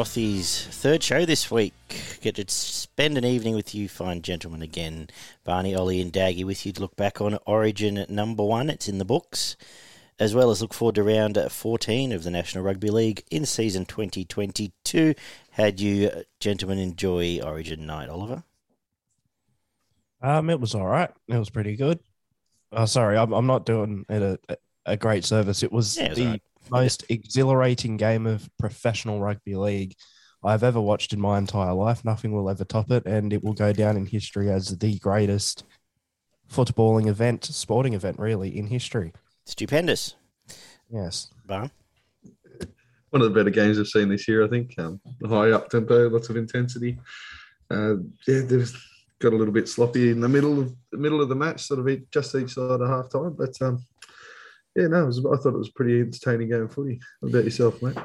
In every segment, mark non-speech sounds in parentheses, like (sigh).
Frothy's third show this week. Get to spend an evening with you, fine gentlemen, again. Barney, Ollie, and Daggy with you to look back on Origin number one. It's in the books. As well as look forward to round 14 of the National Rugby League in season 2022. Had you gentlemen enjoy Origin night, Oliver? Um, it was all right. It was pretty good. Oh, sorry, I'm, I'm not doing it a, a great service. It was, Yeah, it was the right. Most exhilarating game of professional rugby league I've ever watched in my entire life. Nothing will ever top it, and it will go down in history as the greatest footballing event, sporting event, really, in history. Stupendous. Yes. Barn? one of the better games I've seen this year. I think um, high up tempo, lots of intensity. Uh, yeah, there's got a little bit sloppy in the middle of the middle of the match, sort of each, just each side of half time. But um, yeah, no, was, I thought it was a pretty entertaining game of footy. What about yourself, mate?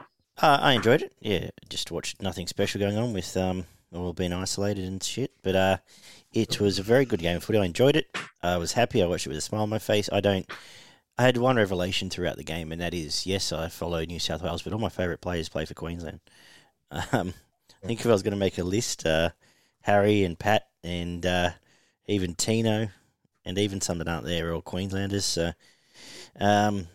Uh, I enjoyed it. Yeah, just watched nothing special going on with um, all being isolated and shit. But uh, it was a very good game of footy. I enjoyed it. I was happy. I watched it with a smile on my face. I don't. I had one revelation throughout the game, and that is, yes, I follow New South Wales, but all my favourite players play for Queensland. (laughs) Um, I think if I was going to make a list, uh, Harry and Pat and uh, even Tino and even some that aren't there are all Queenslanders. So, um,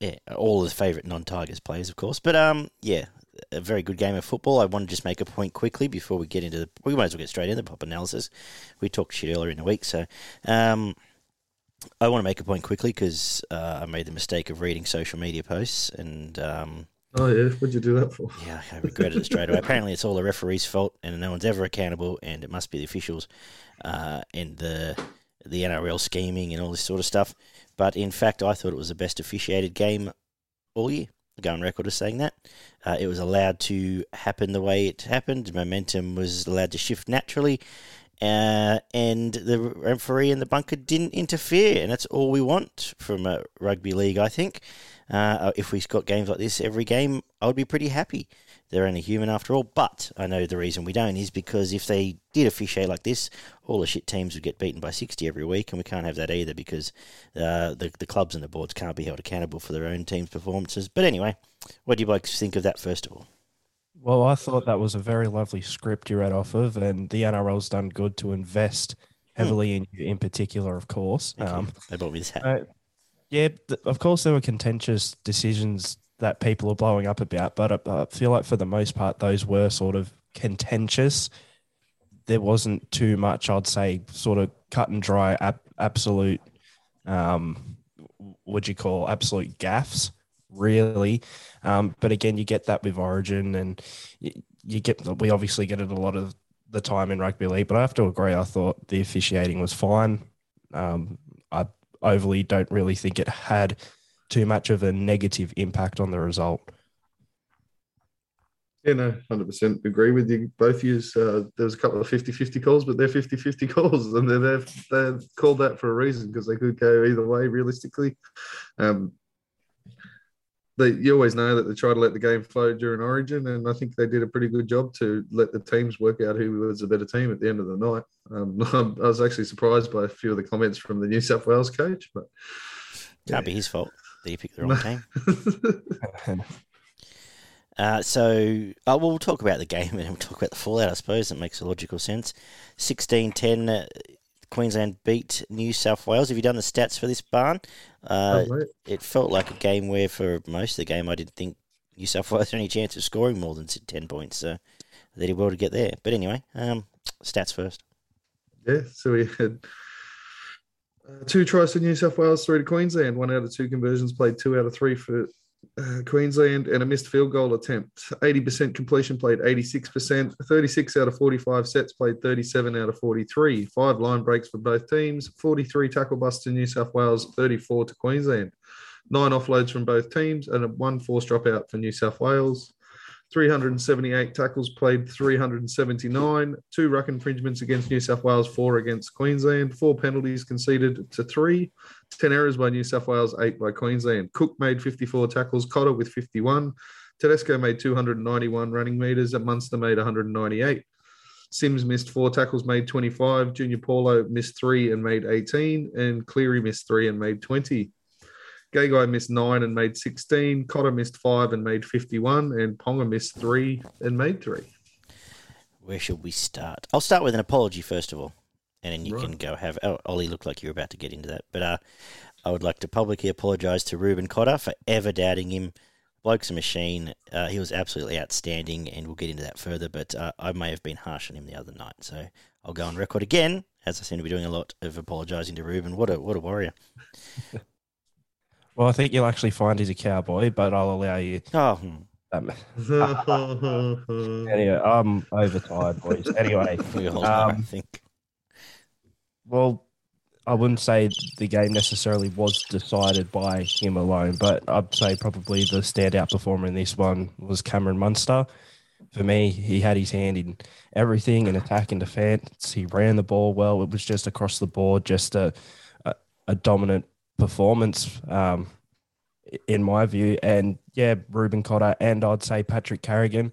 yeah, all his favourite non-Tigers players, of course. But um, yeah, a very good game of football. I want to just make a point quickly before we get into the. We might as well get straight into the pop analysis. We talked shit earlier in the week, so um, I want to make a point quickly because uh, I made the mistake of reading social media posts and. Um, Oh yeah, what'd you do that for? yeah, I regretted it straight away. Apparently, it's all the referee's fault, and no one's ever accountable, and it must be the officials uh, and the the NRL scheming and all this sort of stuff. But in fact, I thought it was the best officiated game all year. I go on record as saying that. Uh, it was allowed to happen the way it happened. Momentum was allowed to shift naturally. Uh, and the referee and the bunker didn't interfere, and that's all we want from a rugby league, I think. Uh, if we got games like this every game, I would be pretty happy. They're only human after all, but I know the reason we don't is because if they did officiate like this, all the shit teams would get beaten by 60 every week, and we can't have that either because uh, the, the clubs and the boards can't be held accountable for their own team's performances. But anyway, what do you like think of that first of all? Well, I thought that was a very lovely script you read off of, and the NRL's done good to invest heavily in you, in particular, of course. Um, They bought me this hat. uh, yeah, th- of course, there were contentious decisions that people are blowing up about, but I, I feel like for the most part, those were sort of contentious. There wasn't too much, I'd say, sort of cut and dry, ab- absolute, um, what you call absolute gaffs, really. Um, but again, you get that with Origin, and you, you get we obviously get it a lot of the time in rugby league. But I have to agree, I thought the officiating was fine. Um, I overly don't really think it had too much of a negative impact on the result. Yeah, no, 100% agree with you. Both yous, uh, there was a couple of 50-50 calls, but they're 50-50 (laughs) calls, and they're, they're, they're called that for a reason because they could go either way realistically. Um, they, you always know that they try to let the game flow during Origin, and I think they did a pretty good job to let the teams work out who was the better team at the end of the night. Um, (laughs) I was actually surprised by a few of the comments from the New South Wales coach, but Can't be his fault that he picked the wrong team. (laughs) Uh, so, uh, well, we'll talk about the game (laughs) and we'll talk about the fallout, I suppose. It makes a logical sense. 16 10, uh, Queensland beat New South Wales. Have you done the stats for this barn? Uh, Oh, it felt like a game where, for most of the game, I didn't think New South Wales had any chance of scoring more than 10 points. So they did well to get there. But anyway, um, stats first. Yeah, so we had two tries for New South Wales, three to Queensland. One out of two conversions played, two out of three for uh, Queensland, and a missed field goal attempt. 80% completion played 86%, 36 out of 45 sets played 37 out of 43. Five line breaks for both teams, 43 tackle busts to New South Wales, 34 to Queensland. Nine offloads from both teams, and a one force dropout for New South Wales. 378 tackles played 379 two ruck infringements against new south wales four against queensland. Four penalties conceded to three. 10 errors by new south wales eight by queensland. Cook made 54 tackles cotter with 51 tedesco made 291 running meters and munster made 198 sims missed four tackles made 25 junior paulo missed three and made 18 and cleary missed three and made 20 Gagai missed nine and made 16. Cotter missed five and made 51. And Ponga missed three and made three. Where should we start? I'll start with an apology first of all, and then you Right. can go have. Oh, Ollie looked like you were about to get into that, but uh, I would like to publicly apologise to Reuben Cotter for ever doubting him. Bloke's a machine. Uh, he was absolutely outstanding, and we'll get into that further. But uh, I may have been harsh on him the other night, so I'll go on record again, as I seem to be doing a lot of apologising to Ruben. What a what a warrior! (laughs) Well, I think you'll actually find he's a cowboy, but I'll allow you. Oh. Um, (laughs) anyway, I'm overtired, boys. Anyway, we all are, I Um, think. well, I wouldn't say the game necessarily was decided by him alone, but I'd say probably the standout performer in this one was Cameron Munster. For me, he had his hand in everything in attack and defense. He ran the ball well. It was just across the board, just a a, a dominant performance, um, in my view. And yeah, Reuben Cotter and I'd say Patrick Carrigan,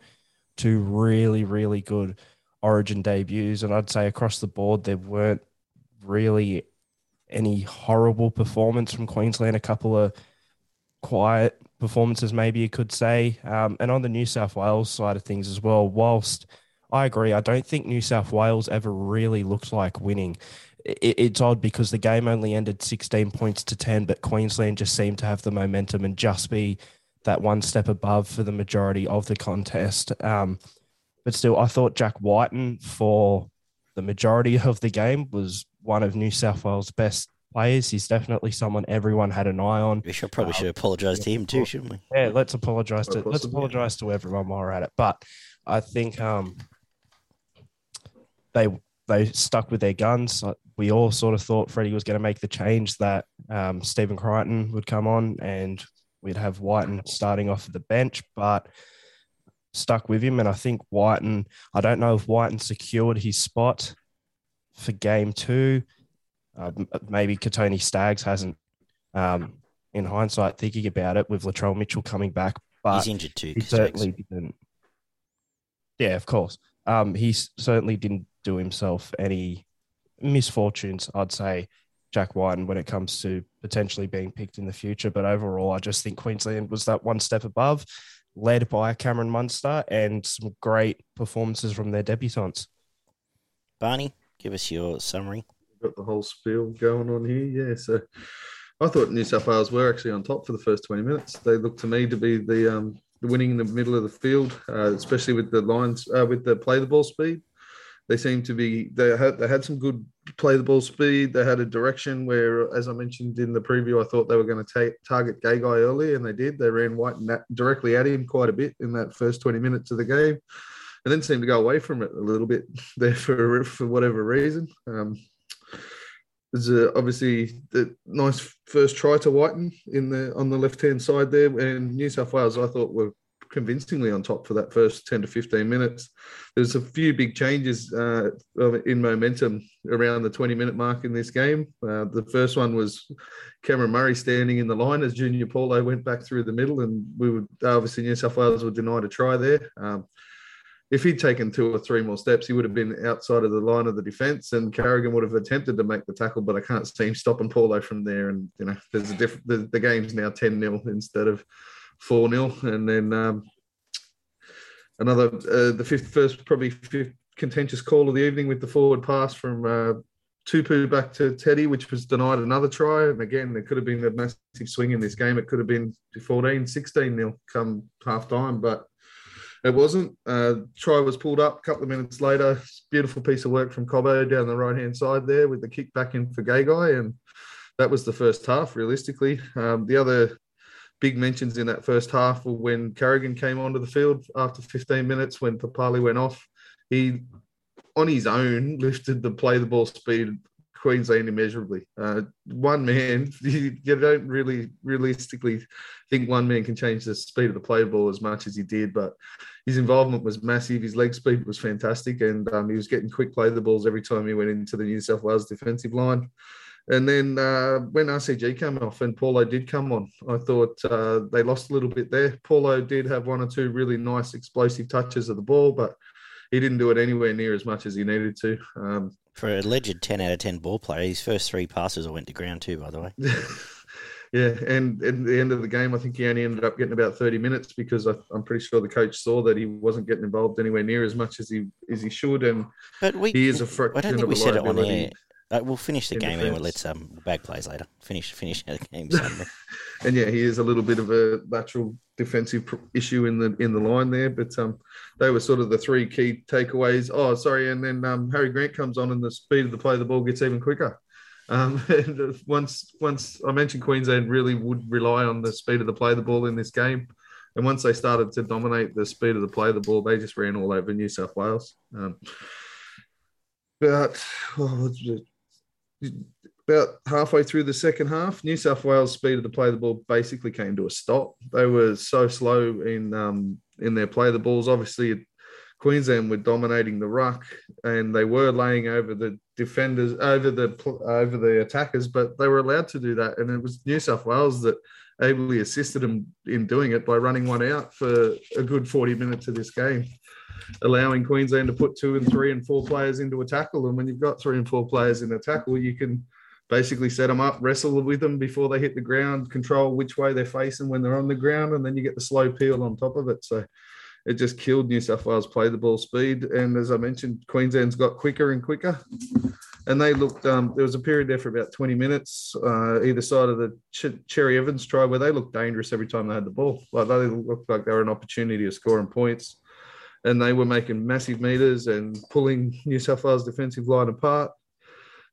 two really really good Origin debuts, and I'd say across the board there weren't really any horrible performance from Queensland. A couple of quiet performances, maybe you could say. Um, and on the New South Wales side of things as well, whilst I agree, I don't think New South Wales ever really looked like winning. It, it's odd because the game only ended 16 points to 10, but Queensland just seemed to have the momentum and just be that one step above for the majority of the contest. Um, but still, I thought Jack Wighton for the majority (laughs) of the game was one of New South Wales' best players. He's definitely someone everyone had an eye on. We should probably uh, should apologise to him too, shouldn't we? Yeah, let's apologize to let's apologize to everyone while we're at it. But I think um they they stuck with their guns. We all sort of thought Freddie was going to make the change that um, Stephen Crichton would come on and we'd have Wighton starting off at the bench, but stuck with him. And I think Wighton, I don't know if Wighton secured his spot for game two. Uh, maybe Kotoni Staggs hasn't, um, in hindsight, thinking about it with Latrell Mitchell coming back, but He's injured too. he certainly didn't. Yeah, of course. Um, he certainly didn't do himself any misfortunes. I'd say Jack Wighton when it comes to potentially being picked in the future. But overall, I just think Queensland was that one step above, led by Cameron Munster and some great performances from their debutants. Barney, give us your summary. got the whole spiel going on here. Yeah, so I thought New South Wales were actually on top for the first 20 minutes. They looked to me to be the um, winning in the middle of the field, uh, especially with the lines uh, with the play the ball speed. They seemed to be they had they had some good play the ball speed. They had a direction where, as I mentioned in the preview, I thought they were going to take target Gagai early, and they did. They ran White directly at him quite a bit in that first 20 minutes of the game, and then seemed to go away from it a little bit (laughs) there for for whatever reason. Um, there's a, obviously the nice first try to Wighton in the on the left hand side there, and New South Wales I thought were convincingly on top for that first 10 to 15 minutes. There's a few big changes uh, in momentum around the 20 minute mark in this game. Uh, the first one was Cameron Murray standing in the line as Junior Paulo went back through the middle, and we would obviously New South Wales were denied a try there. Um, if he'd taken two or three more steps, he would have been outside of the line of the defence, and Carrigan would have attempted to make the tackle, but I can't see him stopping Paulo from there. And you know, there's a different. The, the game's now ten 0 instead of four 0 and then um, another uh, the fifth first probably fifth contentious call of the evening with the forward pass from uh, Tupou back to Teddy, which was denied another try. And again, there could have been a massive swing in this game. It could have been 14, 16 nil come half time, but it wasn't. Uh, try was pulled up a couple of minutes later. Beautiful piece of work from Cobbo down the right hand side there with the kick back in for Gagai. And that was the first half, realistically. Um, the other big mentions in that first half were when Carrigan came onto the field after 15 minutes when Papali went off. He, on his own, lifted the play the ball speed Queensland immeasurably. Uh, one man, (laughs) you, you don't really realistically think one man can change the speed of the play the ball as much as he did, but his involvement was massive. His leg speed was fantastic, and um, he was getting quick play the balls every time he went into the New South Wales defensive line. And then uh, when RCG came off and Paulo did come on, I thought uh, they lost a little bit there. Paulo did have one or two really nice explosive touches of the ball, but he didn't do it anywhere near as much as he needed to. Um, For a alleged 10 out of 10 ball player, his first three passes all went to ground too, by the way. (laughs) Yeah, and at the end of the game, I think he only ended up getting about thirty minutes because I, am pretty sure the coach saw that he wasn't getting involved anywhere near as much as he as he should, and but we, he is a fraction I don't think we said it on air. Uh, we'll finish the in game anyway. Let's um bag plays later. Finish finish the (laughs) game. And yeah, he is a little bit of a lateral defensive pr- issue in the in the line there. But um, they were sort of the three key takeaways. Oh, sorry, and then um, Harry Grant comes on, and the speed of the play, the ball gets even quicker. Um, (laughs) and once once I mentioned Queensland really would rely on the speed of the play, the ball in this game. And once they started to dominate the speed of the play, the ball, they just ran all over New South Wales. Um, but oh? About halfway through the second half, New South Wales speed of the play the ball basically came to a stop. They were so slow in um, in their play the balls. Obviously, Queensland were dominating the ruck and they were laying over the defenders, over the over the attackers, but they were allowed to do that. And it was New South Wales that ably assisted them in doing it by running one out for a good 40 minutes of this game allowing Queensland to put two and three and four players into a tackle. And when you've got three and four players in a tackle, you can basically set them up, wrestle with them before they hit the ground, control which way they're facing when they're on the ground, and then you get the slow peel on top of it. So it just killed New South Wales play the ball speed. And as I mentioned, Queensland's got quicker and quicker. And they looked, um, there was a period there for about 20 minutes, uh, either side of the Ch- Cherry Evans try, where they looked dangerous every time they had the ball. Like they looked like they were an opportunity of scoring points and they were making massive meters and pulling New South Wales defensive line apart.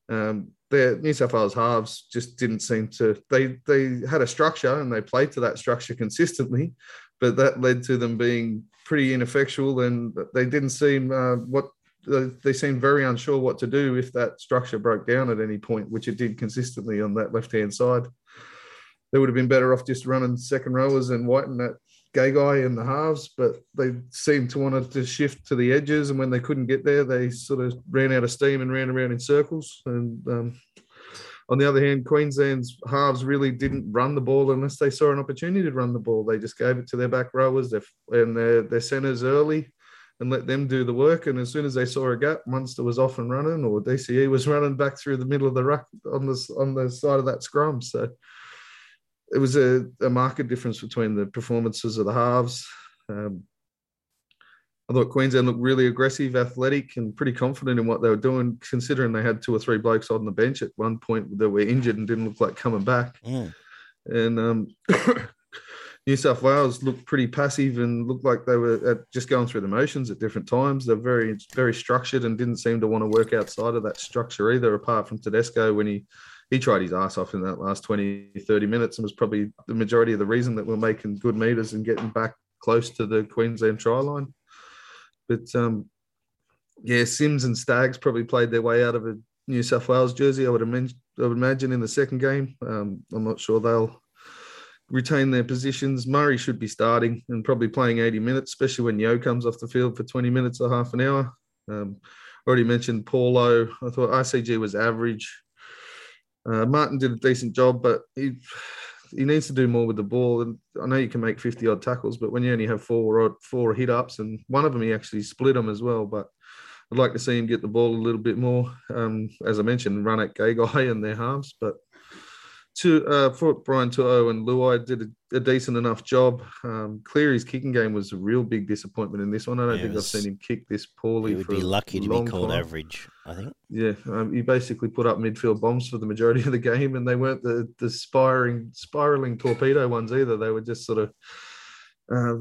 Um, the New South Wales halves just didn't seem to. They they had a structure and they played to that structure consistently, but that led to them being pretty ineffectual and they didn't seem uh, what they seemed very unsure what to do if that structure broke down at any point, which it did consistently on that left hand side. They would have been better off just running second rowers and Wighton that Gagai in the halves, but they seemed to want to shift to the edges. And when they couldn't get there, they sort of ran out of steam and ran around in circles. And um, on the other hand, Queensland's halves really didn't run the ball unless they saw an opportunity to run the ball. They just gave it to their back rowers their, and their, their centres early and let them do the work. And as soon as they saw a gap, Munster was off and running, or DCE was running back through the middle of the ruck on the on the side of that scrum. So it was a, a marked difference between the performances of the halves. Um, I thought Queensland looked really aggressive, athletic, and pretty confident in what they were doing, considering they had two or three blokes on the bench at one point that were injured and didn't look like coming back. Mm. And um, (coughs) New South Wales looked pretty passive and looked like they were just going through the motions at different times. They're very, very structured and didn't seem to want to work outside of that structure either, apart from Tedesco when he he tried his ass off in that last 20, 30 minutes and was probably the majority of the reason that we're making good meters and getting back close to the Queensland try line. But um, yeah, Sims and Staggs probably played their way out of a New South Wales jersey. I would imagine, I would imagine in the second game. Um, I'm not sure they'll retain their positions. Murray should be starting and probably playing 80 minutes, especially when Yo comes off the field for 20 minutes or half an hour. Um, already mentioned Paulo. I thought ICG was average. Uh, Martin did a decent job, but he he needs to do more with the ball. And I know you can make 50 odd tackles, but when you only have four or four hit ups, and one of them he actually split them as well. But I'd like to see him get the ball a little bit more. Um, as I mentioned, run at Gagai and their halves. But to uh, for Brian To'o and Luai did a, a, decent enough job. Um, Cleary's kicking game was a real big disappointment in this one. I don't Yeah, think was- I've seen him kick this poorly. He would be lucky to be called time. average. I think. Yeah, um, he basically put up midfield bombs for the majority of the game, and they weren't the the spiraling spiraling torpedo ones either. They were just sort of uh,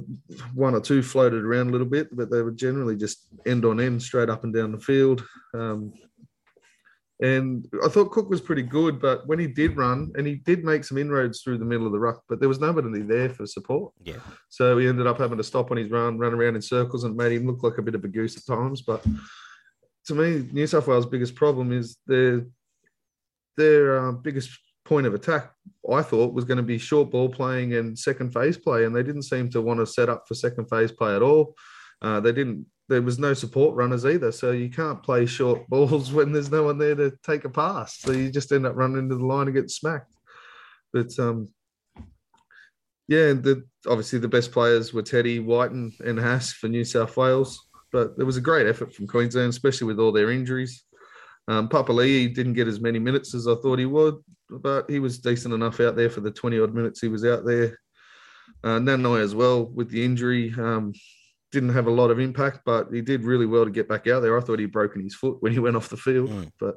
one or two floated around a little bit, but they were generally just end on end, straight up and down the field. Um, and I thought Cook was pretty good, but when he did run, and he did make some inroads through the middle of the ruck, but there was nobody there for support. Yeah. So he ended up having to stop on his run, run around in circles, and made him look like a bit of a goose at times. But to me, New South Wales' biggest problem is their their uh, biggest point of attack. I thought was going to be short ball playing and second phase play, and they didn't seem to want to set up for second phase play at all. Uh, they didn't. There was no support runners either, so you can't play short (laughs) balls when there's no one there to take a pass. So you just end up running into the line and get smacked. But um, yeah, the obviously the best players were Teddy, Wighton, and Haas for New South Wales. But there was a great effort from Queensland, especially with all their injuries. Um, Papali'i didn't get as many minutes as I thought he would. but he was decent enough out there for the 20 odd minutes he was out there. Uh, Nanai as well with the injury. Um, didn't have a lot of impact, but he did really well to get back out there. I thought he'd broken his foot when he went off the field, Mm. but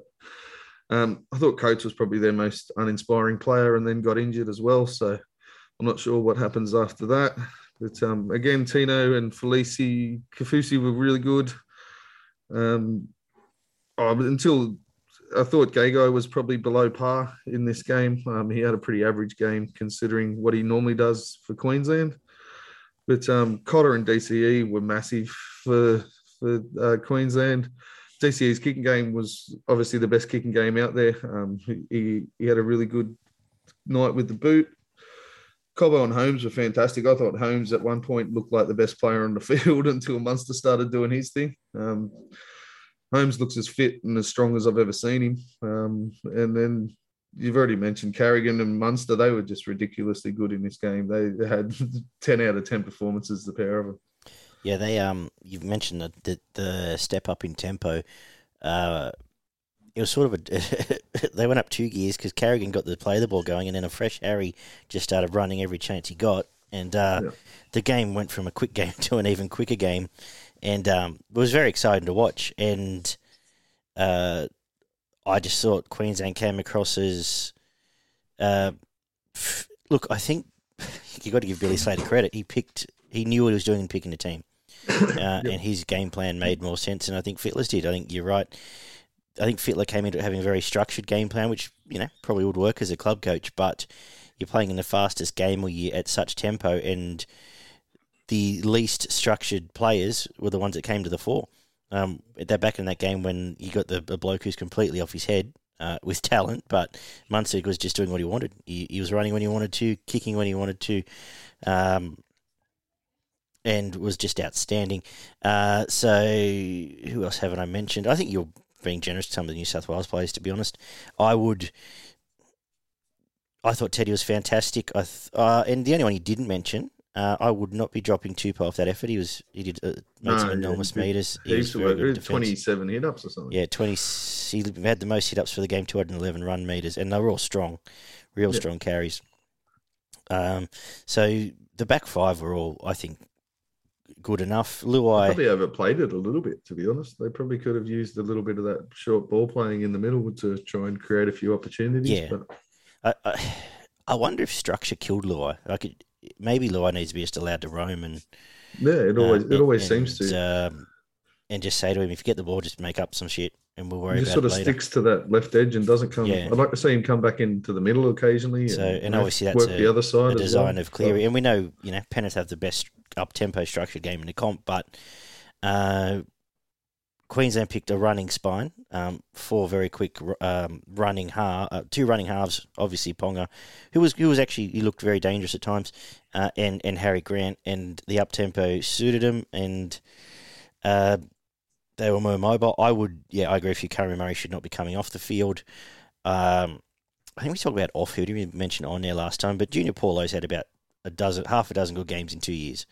um, I thought Coates was probably their most uninspiring player and then got injured as well. So I'm not sure what happens after that. But um, again, Tino and Felise Kaufusi were really good. Um, oh, until I thought Gago was probably below par in this game. Um, he had a pretty average game considering what he normally does for Queensland. But um, Cotter and DCE were massive for for uh, Queensland. DCE's kicking game was obviously the best kicking game out there. Um, he, he had a really good night with the boot. Cobbo and Holmes were fantastic. I thought Holmes at one point looked like the best player on the (laughs) field until Munster started doing his thing. Um, Holmes looks as fit and as strong as I've ever seen him. Um, and then you've already mentioned Carrigan and Munster. They were just ridiculously good in this game. They had (laughs) 10 out of 10 performances, the pair of them. Yeah, they um, you've mentioned the the, the step up in tempo. Uh, it was sort of a (laughs) they went up two gears because Carrigan got the play the ball going, and then a fresh Harry just started running every chance he got, and uh, Yeah. the game went from a quick game (laughs) to an even quicker game, and um, it was very exciting to watch. And uh, I just thought Queensland came across as uh, f- look. I think (laughs) you got to give Billy Slater credit. He picked. He knew what he was doing in picking the team (coughs) uh, and his game plan made more sense And I think Fittler's did. I think you're right. I think Fitler came into having a very structured game plan, which you know probably would work as a club coach, but you're playing in the fastest game where year at such tempo, and the least structured players were the ones that came to the fore. Um, that back in that game when you got the, the bloke who's completely off his head uh, with (laughs) talent, but Munster was just doing what he wanted. He, he was running when he wanted to, kicking when he wanted to. Um, and was just outstanding. Uh, so, who else haven't I mentioned? I think you're being generous to some of the New South Wales players. To be honest, I would. I thought Teddy was fantastic. I th- uh, and the only one he didn't mention, uh, I would not be dropping Tupou off that effort. He was he did uh, made No, some enormous did meters. He was Heaps very work. good defence. 27 hit ups or something. Yeah, twenty. He had the most hit ups for the game, two hundred and eleven run meters, and they were all strong, real Yeah. strong carries. Um, so the back five were all, I think, good enough. Luai, probably overplayed it a little bit, to be honest. They probably could have used a little bit of that short ball playing in the middle to try and create a few opportunities. Yeah. But I, I, (sighs) I wonder if structure killed Luai. Like, it, maybe Luai needs to be just allowed to roam and yeah, it always uh, it always and, seems to. um, and just say to him, if you get the ball, just make up some shit, and we'll worry He just about sort it of sticks to that left edge and doesn't come. Yeah. I'd like to see him come back into the middle occasionally. So, and know, obviously that's work a- the other side. the design well. of Cleary, and we know you know Penrith have the best up tempo structured game in the comp, but uh, Queensland picked a running spine, um, four very quick um, running half, uh, two running halves. Obviously Ponga, who was who was actually he looked very dangerous at times, uh, and and Harry Grant, and the up tempo suited him, and uh, they were more mobile. I would, yeah, I agree If you. Curry Murray should not be coming off the field. Um, I think we talked about off field. We mentioned on there last time, but Junior Paulo's had about a dozen, half a dozen good games in two years.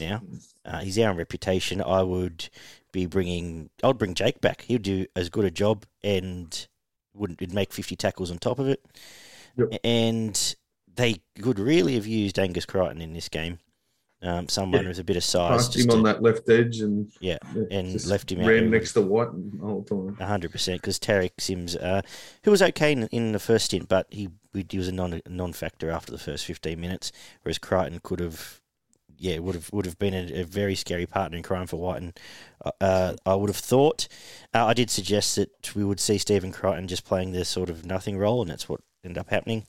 Now uh, he's on reputation. I would be bringing. I would bring Jake back. He'd do as good a job and wouldn't would make fifty tackles on top of it. Yep. And they could really have used Angus Crichton in this game. Um, someone Yeah. with a bit of size, Passed just him on that left edge and yeah, and just left him out ran next to White the time. hundred percent because Tariq Sims, uh, who was okay in, in the first stint, but he he was a non non factor after the first fifteen minutes, whereas Crichton could have, yeah, would have would have been a, a very scary partner in crime for White, and uh, I would have thought. Uh, I did suggest that we would see Stephen Crichton just playing this sort of nothing role, and that's what ended up happening.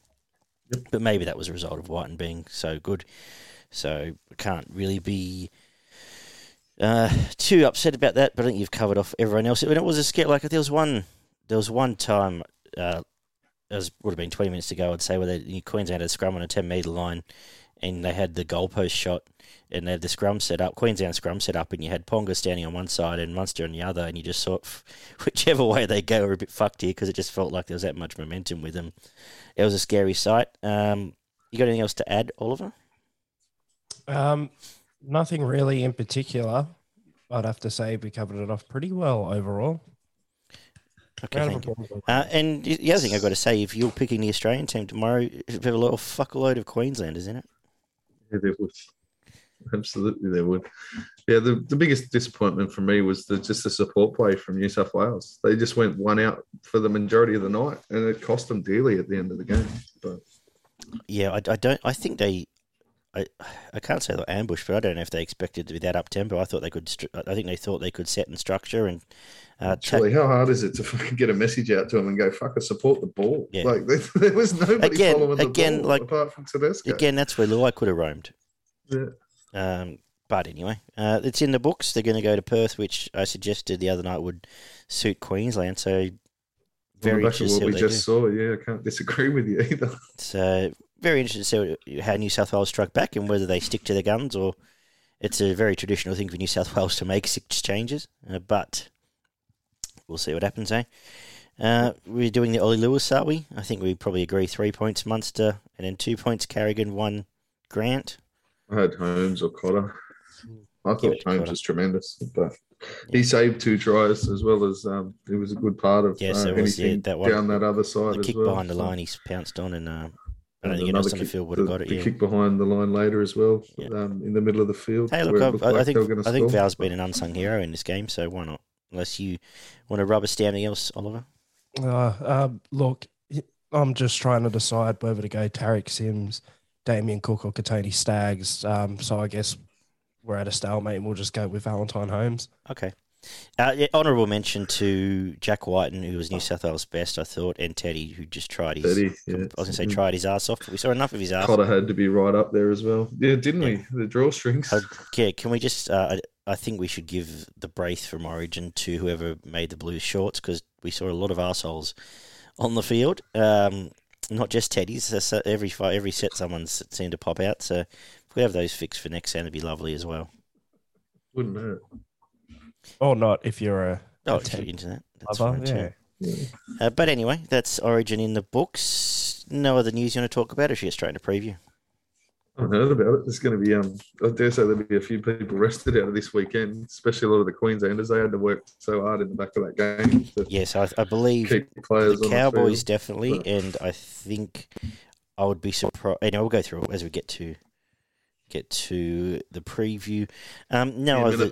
Yep. But maybe that was a result of Wighton being so good, so can't really be uh, too upset about that, but I think you've covered off everyone else. And it was a scare. Like there was one, there was one time, uh, it was, would have been twenty minutes ago, I'd say, where they, Queensland had a scrum on a ten metre line, and they had the goalpost shot, and they had the scrum set up, Queensland scrum set up, and you had Ponga standing on one side and Munster on the other, and you just sort of, (laughs) whichever way they go, are a bit fucked here because it just felt like there was that much momentum with them. It was a scary sight. Um, you got anything else to add, Oliver? Um, nothing really in particular. I'd have to say we covered it off pretty well overall. Okay, thank you. Uh, and the the other thing I've got to say, if you're picking the Australian team tomorrow, have a little fuckload of Queenslanders in it. Yeah, there would. Absolutely, there would. Yeah, the, the biggest disappointment for me was the, just the support play from New South Wales. They just went one out for the majority of the night, and it cost them dearly at the end of the game. But Yeah, I, I don't. I think they. I, I can't say they're ambushed, but I don't know if they expected to be that up tempo. I thought they could. I think they thought they could set and structure and. Uh, Surely, how hard is it to (laughs) fucking get a message out to them and go, "Fuck, I support the ball"? Yeah. Like (laughs) there, there was nobody Again- following the again, ball like- apart from Tedesco. again, that's where Luai could have roamed. Yeah. Um, but anyway, uh, it's in the books. They're going to go to Perth, which I suggested the other night would suit Queensland. So very interested what we just do. saw, yeah, I can't disagree with you (laughs) either. So very interested to see how New South Wales struck back and whether they stick to their guns or it's a very traditional thing for New South Wales to make six changes. Uh, but we'll see what happens, eh? Uh, we're doing the Wally Lewis, are we? I think we probably agree three points Munster and then two points Carrigan, one Grant. I had Holmes or Cotter. I thought Holmes Cotter. was tremendous, but he saved two tries as well as um, he was a good part of Yes, uh, was, yeah, that one- down that other side The kick well. behind the line, he's pounced on, and uh, I don't think anyone on the field would have got it. The Yeah. kick behind the line later as well, Yeah. um, in the middle of the field. Hey, look, I, I, like think I think. Val's been an unsung hero in this game, so why not? Unless you want to rubber stamp anything else, Oliver. Uh, um, look, I'm just trying to decide whether to go Tariq Sims, Damien Cook, or Kotoni Staggs. Um, so I guess we're at a stalemate and we'll just go with Valentine Holmes. Okay. Uh, yeah, honourable mention to Jack Wighton, who was New South Wales best, I thought, and Teddy, who just tried his. Teddy, yeah. I was going to say tried his ass off, but we saw enough of his ass. Cotter had to be right up there as well. Yeah, didn't Yeah. we? The drawstrings. Uh, yeah, can we just? Uh, I, I think we should give the brace from Origin to whoever made the blue shorts because we saw a lot of assholes on the field. Um, not just Teddy's. So- so every every set, someone's seemed to pop out. So if we have those fixed for next, it'd be lovely as well. Wouldn't hurt. Or not if you're a, Oh, a if you're into that, that's lover. fine too. Yeah. Yeah. Uh, but anyway, that's Origin in the books. No other news you want to talk about, or should we get straight into preview? I heard about it. There's going to be, um, I dare say there'll be a few people rested out of this weekend, especially a lot of the Queenslanders. They had to work so hard in the back of that game Yes, I, I believe the players the on Cowboys the field. definitely, but- and I think I would be surprised. Know, we'll go through it as we get to get to the preview. Um, no Yeah,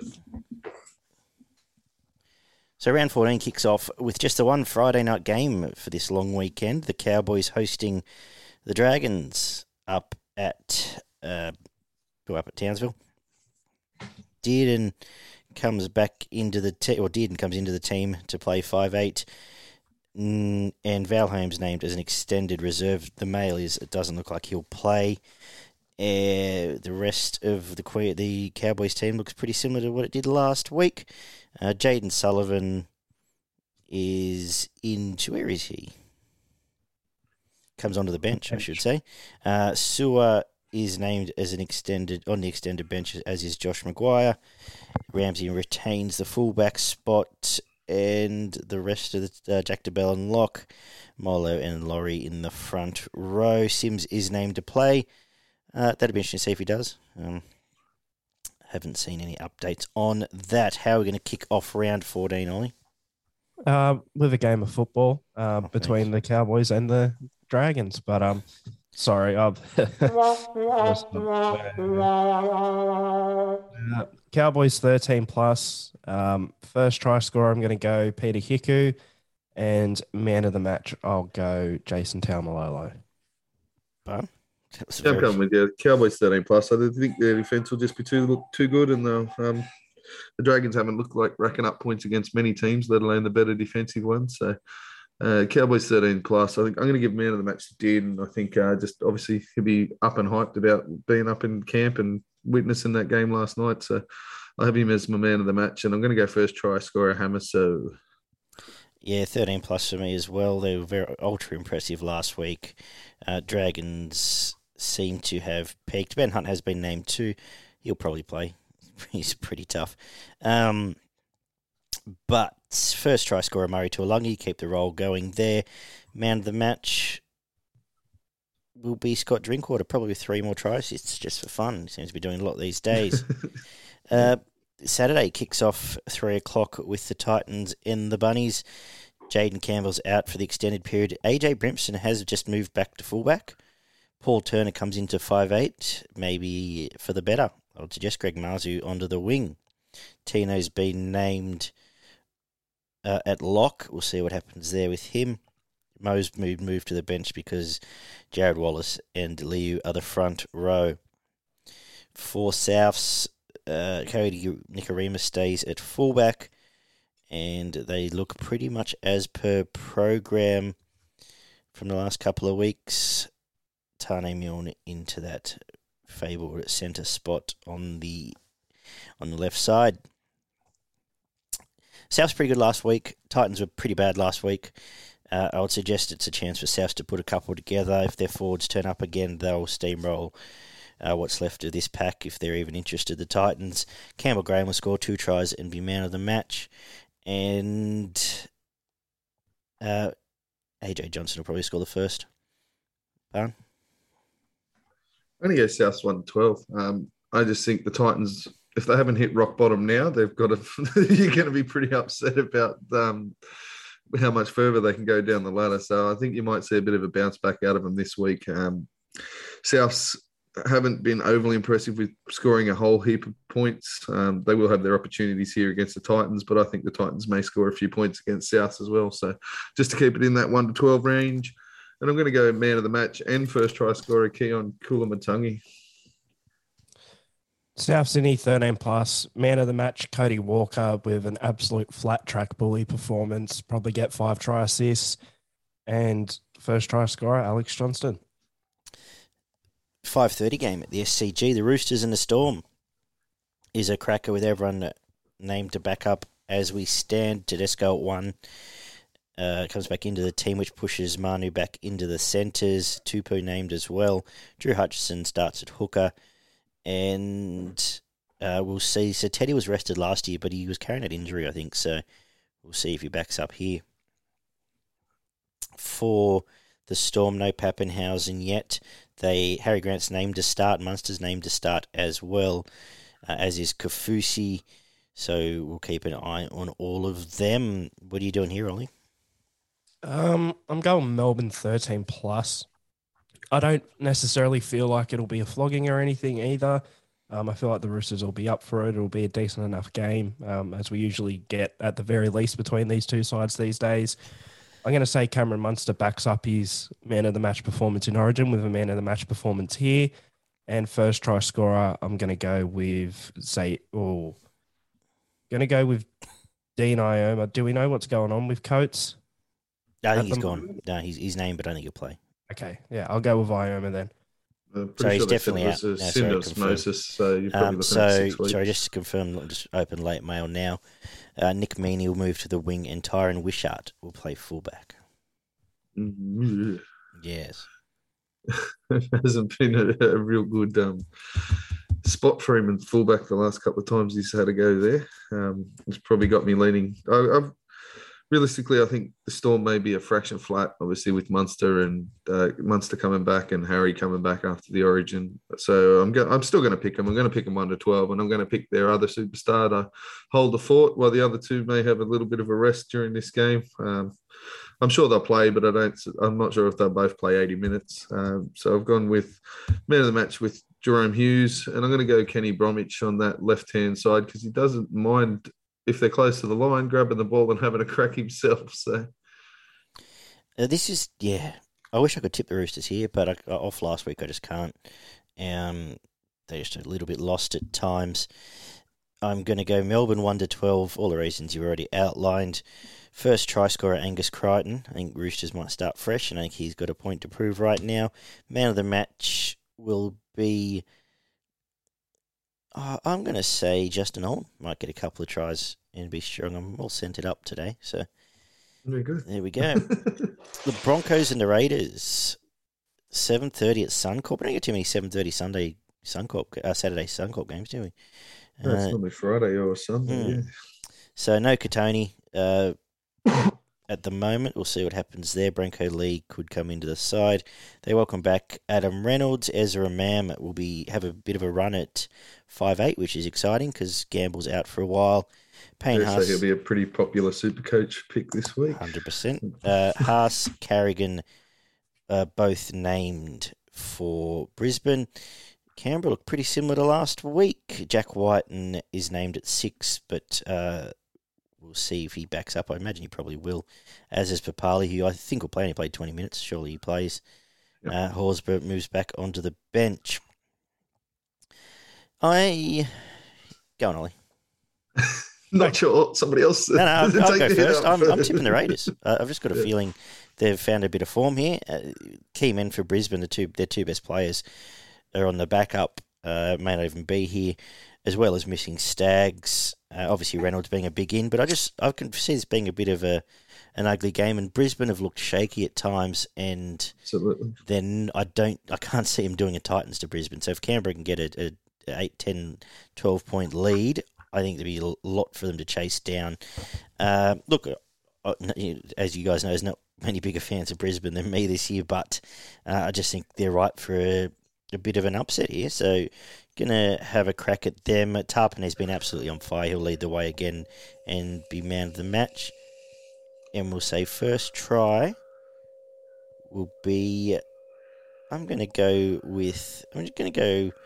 So round fourteen kicks off with just the one Friday night game for this long weekend. The Cowboys hosting the Dragons up at uh, up at Townsville. Dearden comes back into the te- or Dearden comes into the team to play five eight. Mm, and Val Holmes named as an extended reserve. The mail is it doesn't look like he'll play. Uh, the rest of the the Cowboys team looks pretty similar to what it did last week. Uh, Jaden Sullivan is into where is he? Comes onto the bench, I should say. Uh, Sewer is named as an extended on the extended bench, as is Josh McGuire. Ramsey retains the fullback spot, and the rest of the uh, Jack de Belin and Locke, Molo and Lawrie in the front row. Sims is named to play. Uh, that'd be interesting to see if he does. Um, haven't seen any updates on that. How are we going to kick off round 14, Ollie? Uh, with a game of football uh, Oh, between the Cowboys and the Dragons. But um, sorry, um, uh, (laughs) (laughs) Cowboys thirteen plus. Um, first try scorer, I'm going to go Peter Hiku, and man of the match, I'll go Jason Taumalolo. That was Yeah, I'm coming with you. Cowboys 13 plus. I think their defense will just be too look too good, and the um, the Dragons haven't looked like racking up points against many teams, let alone the better defensive ones. So, uh, Cowboys 13 plus. I think I'm going to give man of the match to Dearden. I think uh, just obviously he'll be up and hyped about being up in camp and witnessing that game last night. So, I have him as my man of the match, and I'm going to go first try scorer Hammer. So, Yeah, 13 plus for me as well. They were very ultra impressive last week. Uh, Dragons seem to have peaked. Ben Hunt has been named too. He'll probably play. (laughs) He's pretty tough. Um, but first try scorer Murray Taulagi, keep the roll going there. Man of the match will be Scott Drinkwater, probably with three more tries. It's just for fun. He seems to be doing a lot these days. (laughs) Uh, Saturday kicks off three o'clock with the Titans and the Bunnies. Jayden Campbell's out for the extended period. AJ Brimson has just moved back to fullback. Paul Turner comes into five eight, maybe for the better. I would suggest Greg Marzhew onto the wing. Tino's been named uh, at lock. We'll see what happens there with him. Mo's moved moved to the bench because Jarrod Wallace and Liu are the front row. For Souths, uh, Cody Nikorima stays at fullback, and they look pretty much as per program from the last couple of weeks. Taane Milne into that fabled centre spot on the on the left side. South's pretty good last week. Titans were pretty bad last week. Uh, I would suggest it's a chance for South to put a couple together. If their forwards turn up again, they'll steamroll uh, what's left of this pack if they're even interested. The Titans, Campbell Graham will score two tries and be man of the match. And uh, AJ Johnston will probably score the first. I'm going to go South's 1 12. Um, I just think the Titans, if they haven't hit rock bottom now, they've got to, (laughs) you're going to be pretty upset about um, how much further they can go down the ladder. So I think you might see a bit of a bounce back out of them this week. Um, Souths haven't been overly impressive with scoring a whole heap of points. Um, they will have their opportunities here against the Titans, but I think the Titans may score a few points against Souths as well. So just to keep it in that 1 to 12 range. And I'm going to go man of the match and first try scorer Keaon Koloamatangi. South Sydney 13 plus, man of the match, Cody Walker with an absolute flat track bully performance, probably get five try assists, and first try scorer Alex Johnston. 5.30 game at the SCG, the Roosters and the Storm is a cracker with everyone named to back up as we stand. Tedesco at one, uh, comes back into the team, which pushes Manu back into the centres. Tupou named as well. Drew Hutchison starts at hooker. And uh, we'll see. So Teddy was rested last year, but he was carrying that injury, I think. So we'll see if he backs up here. For the Storm, no Papenhuyzen yet. They Harry Grant's named to start. Munster's named to start as well, uh, as is Kaufusi. So we'll keep an eye on all of them. What are you doing here, Ollie? Um, I'm going Melbourne 13 plus. I don't necessarily feel like it'll be a flogging or anything either. Um, I feel like the Roosters will be up for it. It'll be a decent enough game, um, as we usually get at the very least between these two sides these days. I'm going to say Cameron Munster backs up his man of the match performance in Origin with a man of the match performance here. And first try scorer, I'm going to go with, say, oh, going to go with Dean Ioma. Do we know what's going on with Coates? I think he's gone. No, he's, he's named, but I don't think he'll play. Okay, yeah, I'll go with Ioma then. So he's definitely out. No, sorry, so you're probably um, so, sorry, just to confirm, I'll just open late mail now. Uh, Nick Meaney will move to the wing, and Tyran Wishart will play fullback. Mm-hmm. Yes, (laughs) hasn't been a, a real good um, spot for him in fullback the last couple of times he's had to go there. Um, it's probably got me leaning. I, I've realistically, I think the Storm may be a fraction flat, obviously with Munster and uh, Munster coming back and Harry coming back after the Origin. So I'm go- I'm still going to pick them. I'm going to pick them under twelve, and I'm going to pick their other superstar to hold the fort, while the other two may have a little bit of a rest during this game. Um, I'm sure they'll play, but I don't. I'm not sure if they'll both play 80 minutes. Um, so I've gone with man of the match with Jahrome Hughes, and I'm going to go Kenny Bromwich on that left hand side because he doesn't mind if they're close to the line, grabbing the ball and having a crack himself. So uh, this is yeah. I wish I could tip the Roosters here, but I, off last week I just can't. Um, they're just a little bit lost at times. I'm going to go Melbourne one to twelve. All the reasons you already outlined. First try scorer Angus Crichton. I think Roosters might start fresh, and I think he's got a point to prove right now. Man of the match will be uh, I'm going to say Justin Olam might get a couple of tries and be strong. I'm all sent it up today. So very good. There we go. (laughs) the Broncos and the Raiders, seven thirty at Suncorp. We don't get too many seven thirty Sunday Suncorp uh, Saturday Suncorp games, do we? No, it's uh, normally Friday or Sunday. Hmm. Yeah. So no Kotoni uh, (laughs) at the moment. We'll see what happens there. Brenko Lee could come into the side. They welcome back Adam Reynolds. Ezra Mam will be have a bit of a run at five eight, which is exciting because Gamble's out for a while. Payne so Haas, he'll be a pretty popular super coach pick this week. hundred percent. Uh, Haas, Carrigan, uh, both named for Brisbane. Canberra look pretty similar to last week. Jack Wighton is named at six, but uh, we'll see if he backs up. I imagine he probably will. As is Papalii, who I think will play. He played twenty minutes. Surely he plays. Yep. Uh, Horsburgh moves back onto the bench. I go on, Ollie. (laughs) Not sure. Somebody else. No, no, (laughs) I'll, I'll go first. I'm, I'm tipping the Raiders. (laughs) Uh, I've just got a Yeah. feeling they've found a bit of form here. Uh, key men for Brisbane, the two their two best players are on the backup. Uh, may not even be here, as well as missing Staggs. Uh, obviously Reynolds being a big in, but I just I can see this being a bit of a an ugly game. And Brisbane have looked shaky at times, and Absolutely. then I don't I can't see him doing a Titans to Brisbane. So if Canberra can get a, a 8, 10, 12 point lead, I think there'd be a lot for them to chase down. Uh, look, uh, as you guys know, there's not many bigger fans of Brisbane than me this year, but uh, I just think they're ripe for a, a bit of an upset here. So gonna have a crack at them. Tarpon has been absolutely on fire. He'll lead the way again and be man of the match. And we'll say first try will be. I'm going to go with. I'm just going to go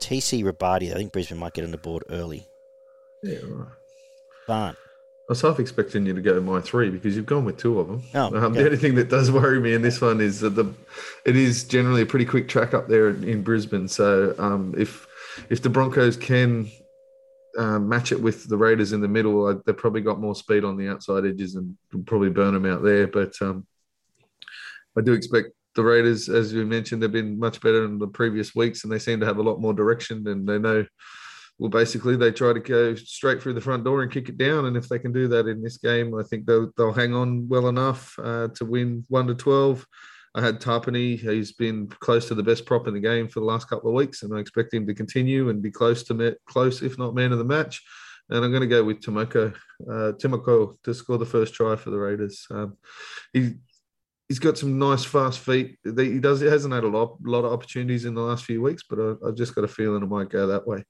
TC Robati. I think Brisbane might get on the board early. Yeah, right. Barn. I was half expecting you to go my three because you've gone with two of them. Oh, um. The only thing that does worry me in this one is that the it is generally a pretty quick track up there in, Brisbane. So um, if if the Broncos can um, match it with the Raiders in the middle, uh, they've probably got more speed on the outside edges and probably burn them out there. But um, I do expect the Raiders, as you mentioned, they've been much better in the previous weeks, and they seem to have a lot more direction and they know well, basically, they try to go straight through the front door and kick it down. And if they can do that in this game, I think they'll, they'll hang on well enough uh, to win 1 to 12. I had Tapine. He's been close to the best prop in the game for the last couple of weeks, and I expect him to continue and be close to close, if not man of the match. And I'm going to go with Tomoko, uh, Timoko to score the first try for the Raiders. Um, he he's got some nice fast feet. He does. He hasn't had a lot, lot of opportunities in the last few weeks, but I, I've just got a feeling it might go that way.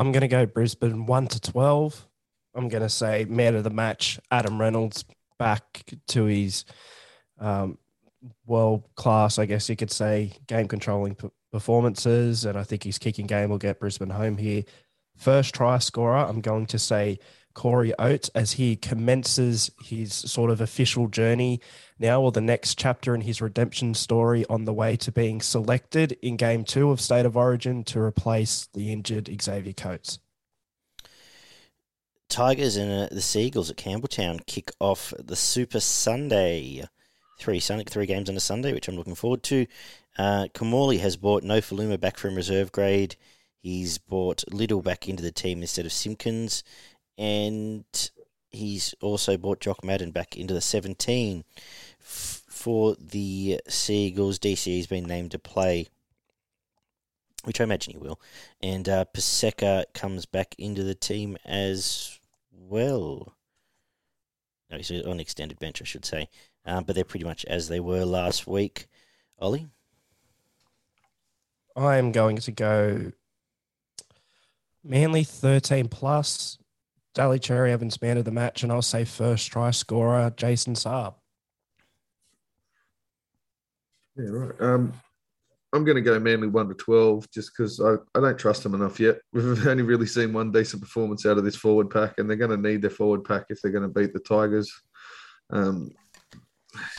I'm going to go Brisbane 1 to 12. I'm going to say man of the match, Adam Reynolds, back to his um, world class, I guess you could say, game controlling p- performances. And I think his kicking game will get Brisbane home here. First try scorer, I'm going to say Corey Oates as he commences his sort of official journey now, or the next chapter in his redemption story on the way to being selected in game two of State of Origin to replace the injured Xavier Coates. Tigers and uh, the Seagulls at Campbelltown kick off the Super Sunday. Three Sunday, three games on a Sunday, which I'm looking forward to. Uh, Kamali has brought Nofoaluma back from reserve grade. He's brought Liddle back into the team instead of Simpkins, and he's also brought Jock Madden back into the 17. F- for the Seagulls, DCE's been named to play, which I imagine he will. And uh, Paseka comes back into the team as well. No, he's on extended bench, I should say. Um, but they're pretty much as they were last week. Ollie? I am going to go Manly 13 plus. Daly Cherry Evans man of the match, and I'll say first try scorer Jason Saab. Yeah, right. Um, I'm going to go Manly one to twelve, just because I, I don't trust them enough yet. (laughs) We've only really seen one decent performance out of this forward pack, and they're going to need their forward pack if they're going to beat the Tigers. Um,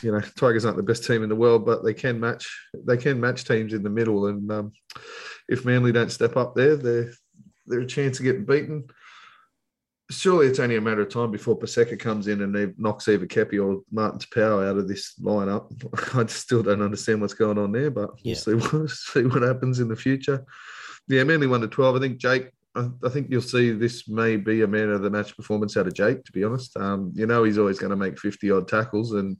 you know, Tigers aren't the best team in the world, but they can match. They can match teams in the middle, and um, if Manly don't step up there, they're they're a chance of getting beaten. Surely it's only a matter of time before Paseka comes in and knocks either Kepi or Martin Taupau out of this lineup. (laughs) I still don't understand what's going on there, but Yeah. we'll see, what, (laughs) see what happens in the future. Yeah, Manly one to twelve. I think Jake. I, I think you'll see this may be a man of the match performance out of Jake. To be honest, um, you know he's always going to make fifty odd tackles, and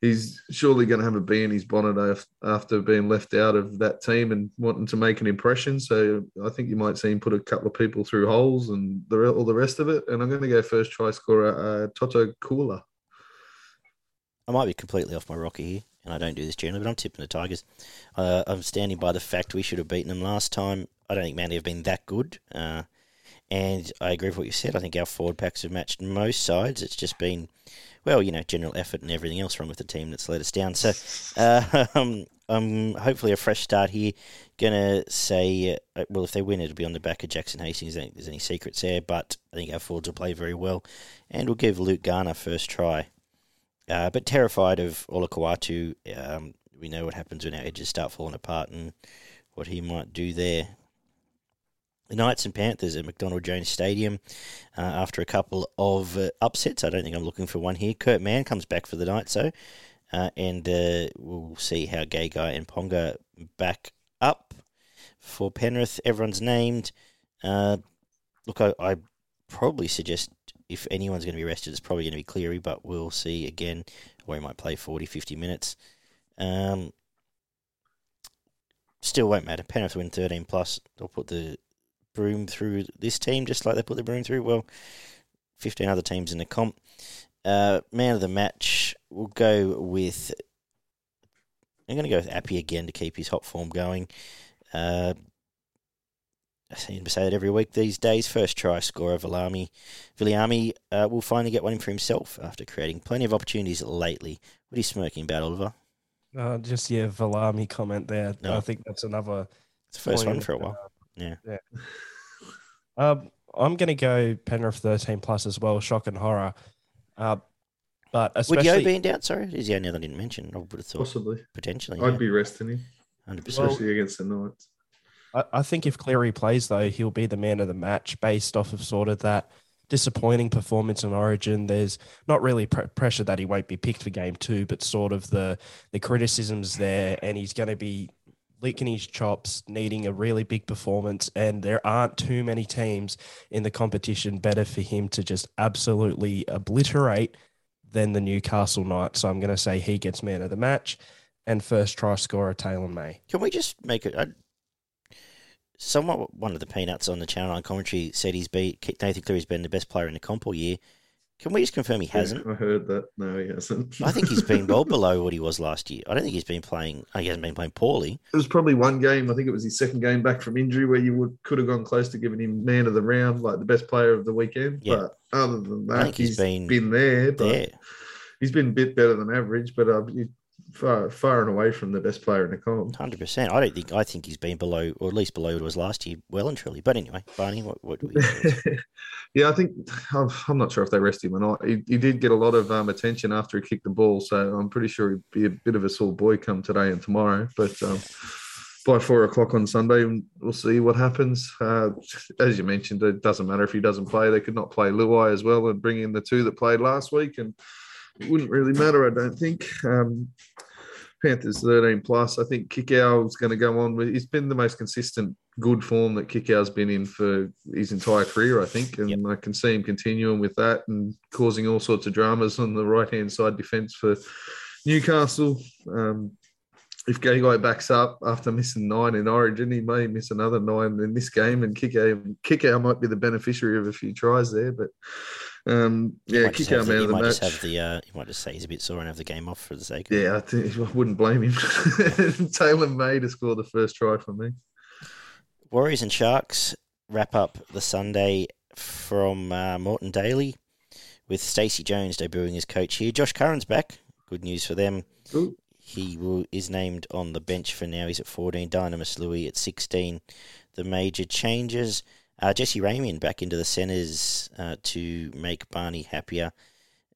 he's surely going to have a bee in his bonnet after being left out of that team and wanting to make an impression. So I think you might see him put a couple of people through holes and the, all the rest of it. And I'm going to go first try scorer uh, Tolutau Koula. I might be completely off my rocker here, and I don't do this generally, but I'm tipping the Tigers. Uh, I'm standing by the fact we should have beaten them last time. I don't think Manly have been that good. Uh, And I agree with what you said. I think our forward packs have matched most sides. It's just been, well, you know, general effort and everything else wrong with the team that's let us down. So, uh, (laughs) um, um, hopefully a fresh start here. Gonna say, uh, well, if they win, it'll be on the back of Jackson Hastings. I think there's any secrets there, but I think our forwards will play very well, and we'll give Luke Garner first try. Uh, but terrified of Olakau'atu. Um, we know what happens when our edges start falling apart and what he might do there. The Knights and Panthers at McDonald Jones Stadium uh, after a couple of uh, upsets. I don't think I'm looking for one here. Kurt Mann comes back for the Knights, though, uh, and uh, we'll see how Gagai and Ponga back up for Penrith. Everyone's named. Uh, look, I, I probably suggest if anyone's going to be rested, it's probably going to be Cleary, but we'll see again where he might play 40, 50 minutes. Um, still won't matter. Penrith win 13 plus. They'll put the broom through this team just like they put the broom through, well, 15 other teams in the comp. Uh, man of the match, we'll go with. I'm going to go with Appy again to keep his hot form going. Uh, I seem to say that every week these days. First try scorer, Viliame. Viliame uh, will finally get one for himself after creating plenty of opportunities lately. What are you smirking about, Oliver? Uh, just yeah, Valami comment there. No. I think that's another. It's the first one for a while. Uh, Yeah. (laughs) Um, I'm going to go Penrith 13 plus as well. Shock and horror. Uh, but Would Yo especially be in doubt? Sorry, is the only other I didn't mention. I would have thought Possibly. potentially. I'd Yeah, be resting him, 100%. especially against the Knights. I, I think if Cleary plays though, he'll be the man of the match based off of sort of that disappointing performance in Origin. There's not really pr- pressure that he won't be picked for game two, but sort of the the criticisms there, and he's going to be licking his chops, needing a really big performance. And there aren't too many teams in the competition better for him to just absolutely obliterate than the Newcastle Knights. So I'm going to say he gets man of the match. And first try scorer Taylor May. Can we just make it? Someone, one of the peanuts on the channel on commentary said he's beat Nathan Cleary's been the best player in the comp all year. Can we just confirm he hasn't? I heard that. No, he hasn't. I think he's been well (laughs) below what he was last year. I don't think he's been playing. He hasn't been playing poorly. It was probably one game. I think it was his second game back from injury where you would could have gone close to giving him man of the round, like the best player of the weekend. Yeah. But other than I that, think he's he's been been, there. But There, he's been a bit better than average, but uh, far far and away from the best player in the comp. hundred percent. I don't think. I think he's been below, or at least below what it was last year, well and truly. But anyway, Barney, what what (laughs) yeah, I think I'm, I'm not sure if they rest him or not. He, he did get a lot of um, attention after he kicked the ball, so I'm pretty sure he'd be a bit of a sore boy come today and tomorrow. But um, by four o'clock on Sunday, we'll see what happens. Uh, as you mentioned, it doesn't matter if he doesn't play. They could not play Luai as well and bring in the two that played last week, and wouldn't really matter, I don't think. Um, Panthers 13 plus. I think Kikau is going to go on with. He's been the most consistent good form that Kikau's been in for his entire career, I think, and Yep. I can see him continuing with that and causing all sorts of dramas on the right hand side defence for Newcastle. Um, if Gagai backs up after missing nine in Origin, he may miss another nine in this game, and Kikau, Kikau might be the beneficiary of a few tries there. But um, yeah, just Kikau the- man of the might just match. have the. Uh, you might just say he's a bit sore and have the game off for the sake. of it. Yeah, I, think, I wouldn't blame him. (laughs) Taylor May to score the first try for me. Warriors and Sharks wrap up the Sunday from uh, Moreton Daily with Stacey Jones debuting as coach here. Josh Curran's back. Good news for them. Ooh. He will, is named on the bench for now. He's at 14. Dynamis Louis at 16. The major changes. Uh, Jesse Ramien back into the centres uh, to make Barney happier.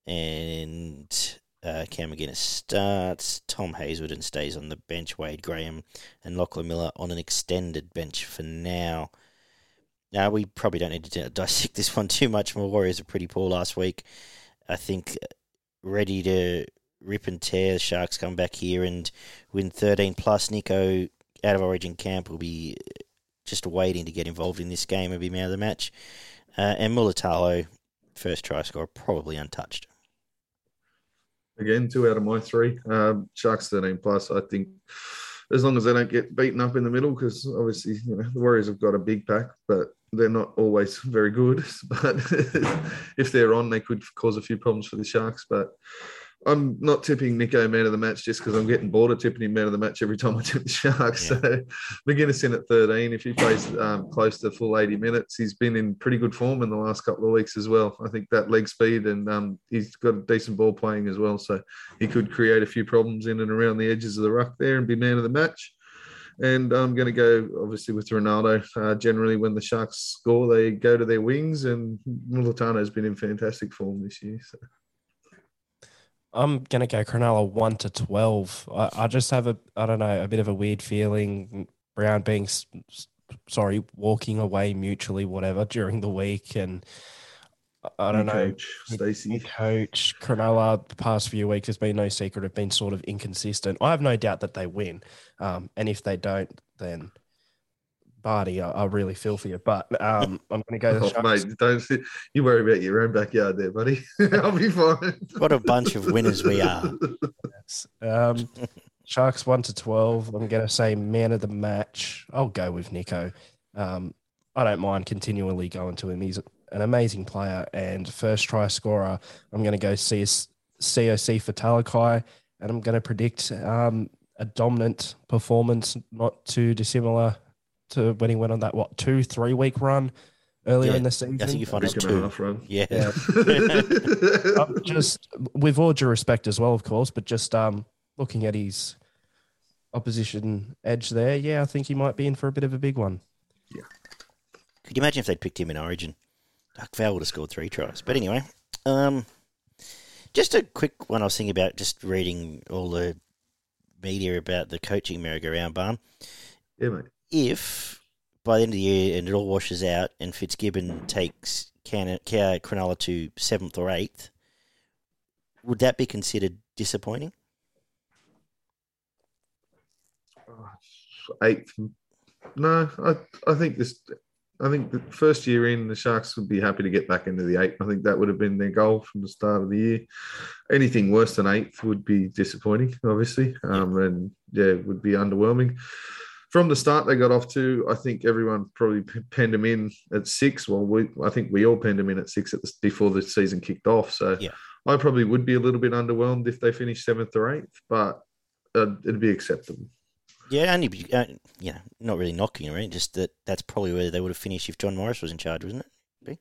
And uh, Cam McInnes starts. Tom Hazelton stays on the bench. Wade Graham and Lachlan Miller on an extended bench for now. Now, we probably don't need to dissect this (laughs) one too much more. Warriors are pretty poor last week. I think uh, ready to rip and tear. The Sharks come back here and win 13 plus. Nico out of Origin camp will be just waiting to get involved in this game and be man of the match. Uh, and Mulitalo, first try scorer, probably untouched. Again, two out of my three. Um, Sharks 13 plus. I think as long as they don't get beaten up in the middle, because obviously, you know, the Warriors have got a big pack, but they're not always (laughs) very good. (laughs) But (laughs) if they're on, they could cause a few problems for the Sharks. But I'm not tipping Nico man of the match just because I'm getting bored of tipping him man of the match every time I tip the Sharks. Yeah. So McInnes in at 13. If he plays um, close to full 80 minutes, he's been in pretty good form in the last couple of weeks as well. I think that leg speed and um, he's got a decent ball playing as well. So he could create a few problems in and around the edges of the ruck there and be man of the match. And I'm going to go obviously with Ronaldo. Uh, generally, when the Sharks score, they go to their wings, and Mulitalo's been in fantastic form this year. So. I'm gonna go Cronulla one to twelve. I, I just have a I don't know a bit of a weird feeling. Brown being sorry, walking away mutually, whatever during the week, and I- don't know. Coach Stacey. coach Cronulla the past few weeks has been no secret have been sort of inconsistent. I have no doubt that they win, um, and if they don't, then Barty, I, I really feel for you. But um, (laughs) I'm going to go. The Oh, Sharks. mate, don't sit- you worry about your own backyard there, buddy. (laughs) I'll be fine. What a bunch of winners we are. Um, (laughs) Sharks one to twelve. I'm going to say man of the match. I'll go with Nico. Um, I don't mind continually going to him. He's an amazing player and first try scorer. I'm going to go CS, COC for Talakai, and I'm going to predict um, a dominant performance, not too dissimilar to when he went on that what two three week run earlier Yeah, in the season. I think you find us Week and two. half run. Yeah. Yeah. (laughs) Um, just with all due respect as well, of course, but just um, looking at his opposition edge there, yeah, I think he might be in for a bit of a big one. Yeah. Could you imagine if they'd picked him in Origin? Duck Val would have scored three tries. But anyway, um, just a quick one I was thinking about, just reading all the media about the coaching merry-go-round barn. yeah, mate. If by the end of the year and it all washes out and Fitzgibbon takes Can- Ca- Cronulla to seventh or eighth, would that be considered disappointing? Eighth. No, I, I think this. I think the first year in, the Sharks would be happy to get back into the eighth. I think that would have been their goal from the start of the year. Anything worse than eighth would be disappointing, obviously, um, and yeah, it would be underwhelming. From the start they got off to, I think everyone probably penned them in at six. Well, we, I think we all penned them in at six at the, before the season kicked off. So Yeah. I probably would be a little bit underwhelmed if they finished seventh or eighth, but uh, it'd be acceptable. Yeah, only be- uh, you know, not really knocking or anything, just that that's probably where they would have finished if John Morris was in charge, wasn't it?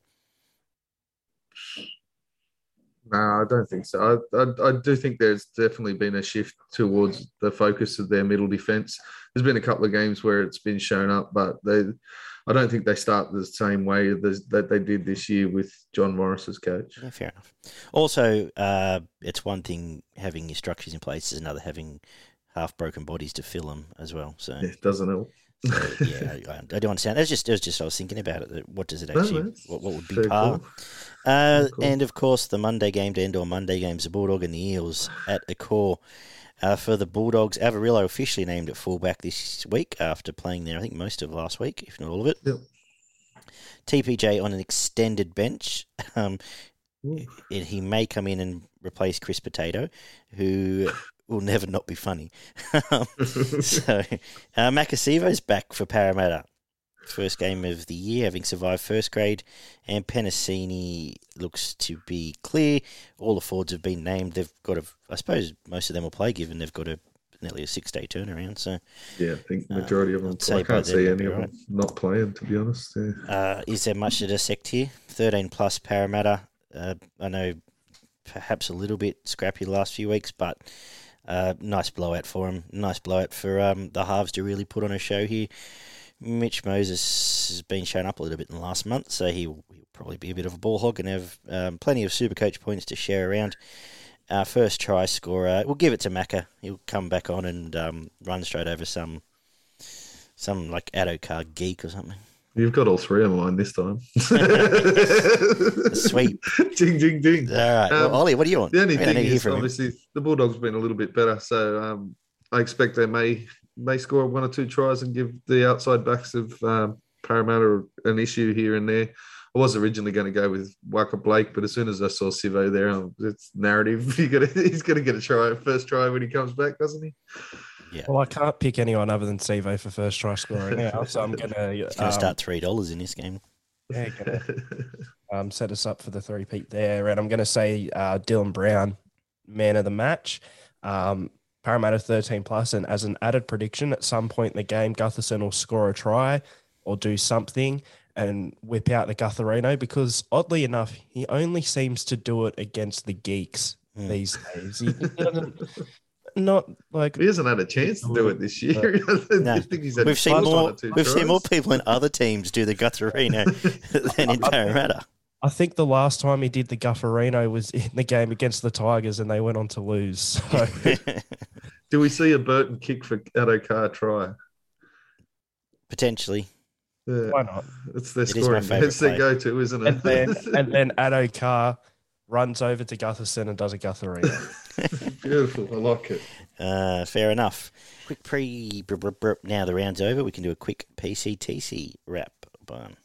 No, I don't think so. I, I, I do think there's definitely been a shift towards the focus of their middle defense. There's been a couple of games where it's been shown up, but they, I don't think they start the same way as, that they did this year with John Morris as coach. Yeah, fair enough. Also, uh, it's one thing having your structures in place; it's another having half broken bodies to fill them as well. So, It doesn't help. So, (laughs) yeah, I, I do understand. That's just, that's just I was thinking about it. What does it actually? what, what would be par? call. Uh, Cool. And of course, the Monday game to end all Monday games, the Bulldog and the Eels at Accor. Uh, for the Bulldogs, Averillo officially named at fullback this week after playing there, I think, most of last week, if not all of it. Yep. TPJ on an extended bench. (laughs) Um, it, he may come in and replace Chris Potato, who will never not be funny. (laughs) Um, (laughs) so, uh, Maika Sivo's back for Parramatta. First game of the year, having survived first grade, and Penasini looks to be clear. All the forwards have been named. They've got a, I suppose most of them will play, given they've got a nearly a six day turnaround. So, Yeah, I think the majority of them. I'd say I can't see any of them not playing, to be honest. Yeah. uh, is there much to dissect here? Thirteen plus Parramatta. Uh, I know, perhaps a little bit scrappy the last few weeks, but nice blowout for him. Nice blowout for um, the halves to really put on a show here. Mitch Moses has been shown up a little bit in the last month, so he'll, he'll probably be a bit of a ball hog and have um, plenty of super coach points to share around. Our first try scorer, we'll give it to Macca. He'll come back on and um, run straight over some some like Addo-Carr geek or something. You've got all three on line this time. (laughs) (laughs) Sweet. (laughs) ding, ding, ding. All right, well, Um, Ollie, what do you want? The only I mean, thing need to hear is, from you. obviously, the Bulldogs been a little bit better, so um, I expect they may may score one or two tries and give the outside backs of um, Parramatta an issue here and there. I was originally going to go with Waqa Blake, but as soon as I saw Sivo there, um, it's narrative. You got he's going to get a try, first try when he comes back, doesn't he? Well, I can't pick anyone other than Sivo for first try scoring now, so I'm (laughs) gonna, going um, to start three dollars in this game. yeah, (laughs) gonna um, set us up for the three peat there, and I'm gonna say uh, Dylan Brown, man of the match. Um, Parramatta 13 plus, and as an added prediction, at some point in the game, Gutherson will score a try or do something and whip out the Gutherino because oddly enough, he only seems to do it against the geeks Mm. these days. He doesn't, not like He hasn't had a chance to do it this year. (laughs) I No. think he's had We've seen more. We've seen more people in other teams do the Gutherino (laughs) than in Parramatta. I think the last time he did the Gufferino was in the game against the Tigers, and they went on to lose. So (laughs) Do we see a Burton kick for Addo-Carr try? Potentially. Yeah, why not? it's their It is my scoring. It's their go-to, isn't And it? then and then Addo Carr runs over to Gutherson and does a Gutherino. (laughs) Beautiful. I like it. Uh, fair enough. Quick pre. Now the round's over. We can do a quick PCTC wrap. Bun.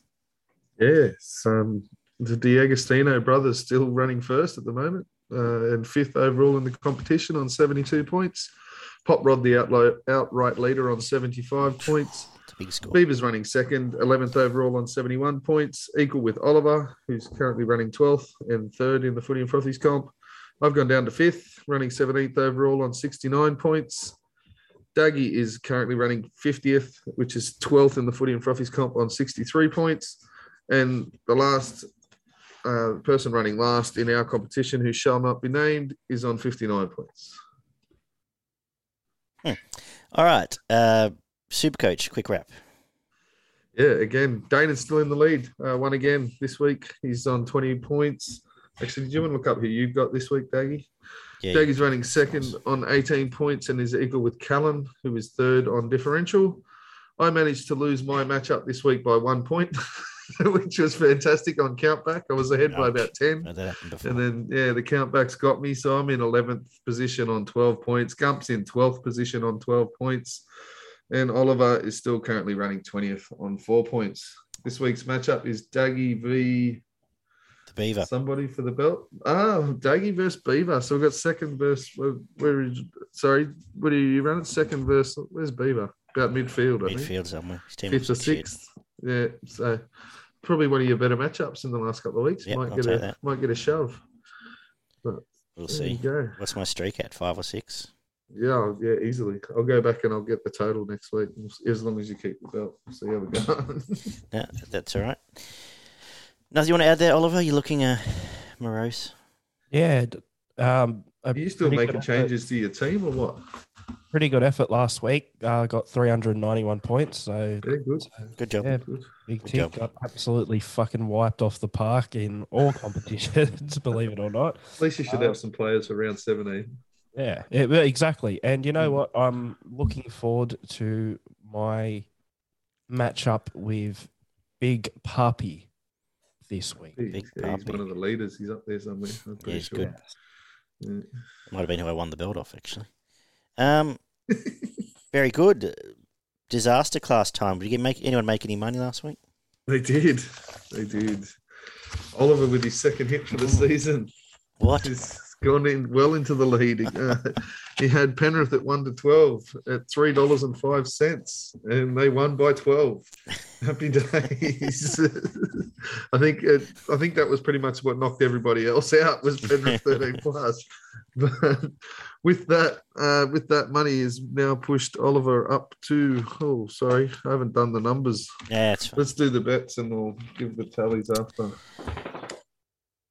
Yes, um, the D'Agostino brothers still running first at the moment uh, and fifth overall in the competition on 72 points. Pop Rod, the outlo- outright leader, on 75 points. Big score. Beavers running second, 11th overall on 71 points, equal with Oliver, who's currently running 12th and third in the footy and frothies comp. I've gone down to fifth, running 17th overall on 69 points. Daggy is currently running 50th, which is 12th in the footy and frothies comp on 63 points. And the last uh, person running last in our competition, who shall not be named, is on 59 points. All right. Uh, Supercoach. Quick wrap. Yeah, again, Dana's still in the lead. Uh, one again this week. He's on 20 points. Actually, do you want to look up who you've got this week, Daggy? Yeah. Daggy's running second on 18 points and is equal with Callan, who is third on differential. I managed to lose my matchup this week by one point, (laughs) which was fantastic on countback. I was ahead by about 10. Oh, that happened before. And then, yeah, the countbacks got me. So I'm in 11th position on 12 points. Gump's in 12th position on 12 points. And Oliver is still currently running 20th on four points. This week's matchup is Daggy v the Beaver. somebody for the belt. Ah, Daggy versus Beaver. So we've got second verse. Where, where is, sorry, what are you running? Second verse. Where's Beaver? About midfield, I think. Midfield somewhere. His team Fifth or sixth. Yeah. So probably one of your better matchups in the last couple of weeks. Yep, might I'll get a that. might get a shove. We'll see. What's my streak at? Five or six? Yeah, yeah, easily. I'll go back and I'll get the total next week as long as you keep the belt. See how we go. (laughs) No, that's all right. Nothing you want to add there, Oliver? You're looking uh, morose. yeah, um, Are you still making good effort- changes to your team or what? Pretty good effort last week. Uh, got 391 points, so Yeah, good. Good job. yeah, good. big Good tick. job. Got absolutely fucking wiped off the park in all (laughs) competitions, believe it or not. At least you should Uh, have some players for round 17. Yeah, yeah, well, exactly. And you know Mm. what? I'm looking forward to my matchup with Big Puppy this week. He's, Big yeah, he's one of the leaders. He's up there somewhere. I'm pretty he's sure. good. Yeah. Might have been who I won the belt off, actually. Um, (laughs) very good. Disaster class time. Did you make anyone make any money last week? They did. They did. Oliver with his second hit for the season. What? He's gone in well into the lead. Uh, he had Penrith at one to twelve at three dollars and five cents, and they won by twelve. Happy (laughs) days. (laughs) I think it, I think that was pretty much what knocked everybody else out was Penrith thirteen plus. (laughs) But with that, uh, with that money is now pushed Oliver up to. Oh, sorry, I haven't done the numbers. Yeah. Let's do the bets and we'll give the tallies after.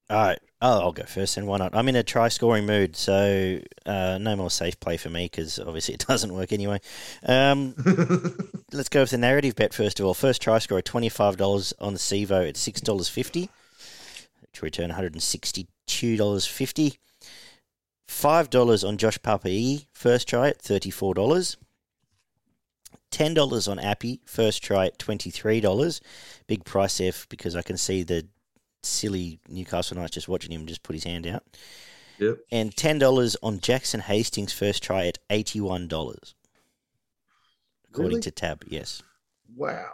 All right. Oh, I'll go first, and why not? I'm in a try scoring mood, so uh, no more safe play for me because obviously it (laughs) doesn't work anyway. Um, (laughs) let's go with the narrative bet first of all. First try score twenty five dollars on the Sivo at six dollars fifty to return one hundred and sixty two dollars fifty. Five dollars on Josh Papai first try at thirty four dollars. Ten dollars on Appy first try at twenty three dollars. Big price F because I can see the silly Newcastle Knights just watching him just put his hand out. Yep. And ten dollars on Jackson Hastings first try at eighty one dollars. According Really? to Tab, yes. wow.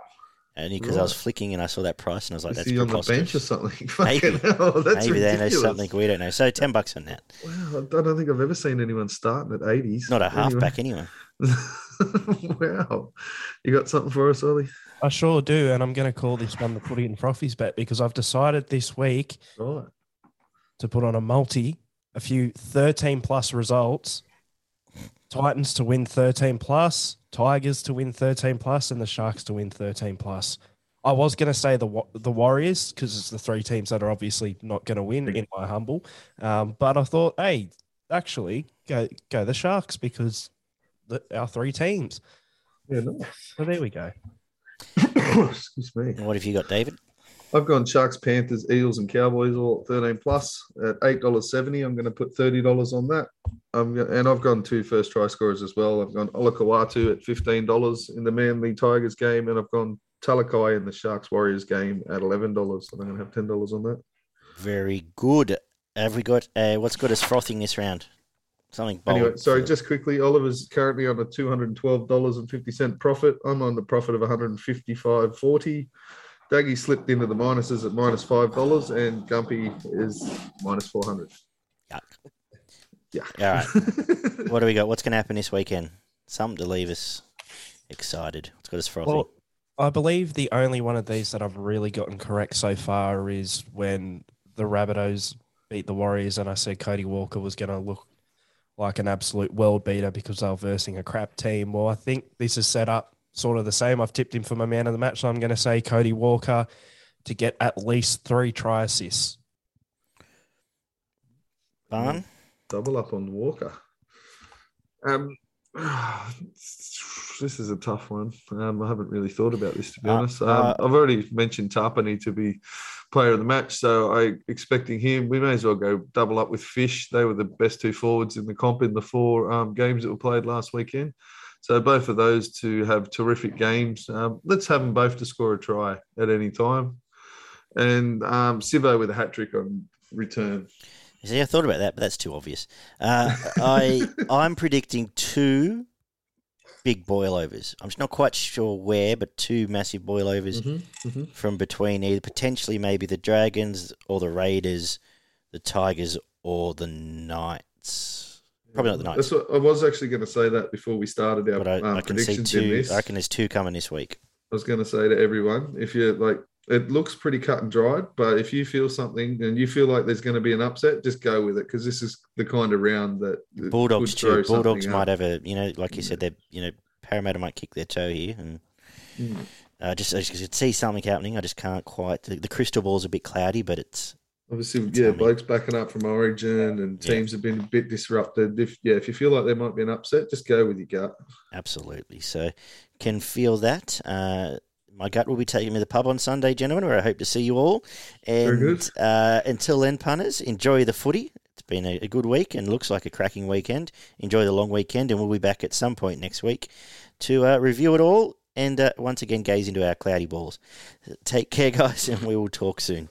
Only because I was flicking and I saw that price and I was like, Is that's he on the bench or something? (laughs) Maybe. Hell, that's Maybe they know something we don't know. So ten bucks on that. Wow, I don't think I've ever seen anyone starting at 80s. Not a halfback anyway. (laughs) wow. You got something for us, Ollie? I sure do, and I'm going to call this one the Footy and Frothies bet because I've decided this week Right. to put on a multi a few 13 plus results. Titans to win 13 plus, Tigers to win 13 plus, and the Sharks to win 13 plus. I was going to say the the Warriors because it's the three teams that are obviously not going to win, in my humble. Um, but I thought, hey, actually, go go the Sharks because the, our three teams. Yeah, nice. So there we go. (coughs) Excuse me. And what have you got, David? I've gone Sharks, Panthers, Eagles, and Cowboys all at 13 plus at $8.70. I'm going to put $30 on that. I'm go- and I've gone two first try scorers as well. I've gone Olakau'atu at $15 in the Manly Tigers game, and I've gone Talakai in the Sharks Warriors game at $11. So I'm going to have $10 on that. Very good. Have we got uh, what's got us frothing this round? Something bold. Anyway, sorry, for- just quickly, Oliver's currently on a two hundred and twelve dollars and fifty cent profit. I'm on the profit of one hundred and fifty five forty. Daggy slipped into the minuses at minus five dollars, and Gumpy is minus four hundred. Yuck. Yeah. All right. (laughs) What do we got? What's going to happen this weekend? Something to leave us excited. What's got us frothing? Well, I believe the only one of these that I've really gotten correct so far is when the Rabbitohs beat the Warriors, and I said Cody Walker was going to look like an absolute world beater because they were versing a crap team. Well, I think this is set up sort of the same. I've tipped him for my man of the match, so I'm going to say Cody Walker to get at least three try assists. Barn? Double up on Walker. Um, (sighs) this is a tough one. Um, I haven't really thought about this to be Uh, honest. Um, uh, I've already mentioned Tapine to be player of the match, so I expecting him. We may as well go double up with Fish. They were the best two forwards in the comp in the four um, games that were played last weekend. So both of those to have terrific games. Um, let's have them both to score a try at any time, and um, Sivo with a hat trick on return. You See, I thought about that, but that's too obvious. Uh, I I'm predicting two big boilovers. I'm just not quite sure where, but two massive boilovers Mm-hmm. from between either potentially maybe the Dragons or the Raiders, the Tigers or the Knights. Probably not the Knights, That's what, I was actually going to say that before we started our but I, um, I can see predictions in two. this. I reckon there's two coming this week. I was going to say to everyone, if you're like, it looks pretty cut and dried, but if you feel something and you feel like there's going to be an upset, just go with it because this is the kind of round that Bulldogs too. Bulldogs might up. have a you know, like you said, they you know, Parramatta might kick their toe here, and Mm. uh, just I just could see something happening. I just can't quite. The, the crystal ball's a bit cloudy, but it's Obviously, It's yeah, coming. blokes backing up from Origin and Yeah. teams have been a bit disrupted. If yeah, if you feel like there might be an upset, just go with your gut. Absolutely. So can feel that. Uh, my gut will be taking me to the pub on Sunday, gentlemen, where I hope to see you all. Very And good. Uh, until then, punters, enjoy the footy. It's been a, a good week and looks like a cracking weekend. Enjoy the long weekend, and we'll be back at some point next week to uh, review it all and uh, once again gaze into our cloudy balls. Take care, guys, and we will talk soon.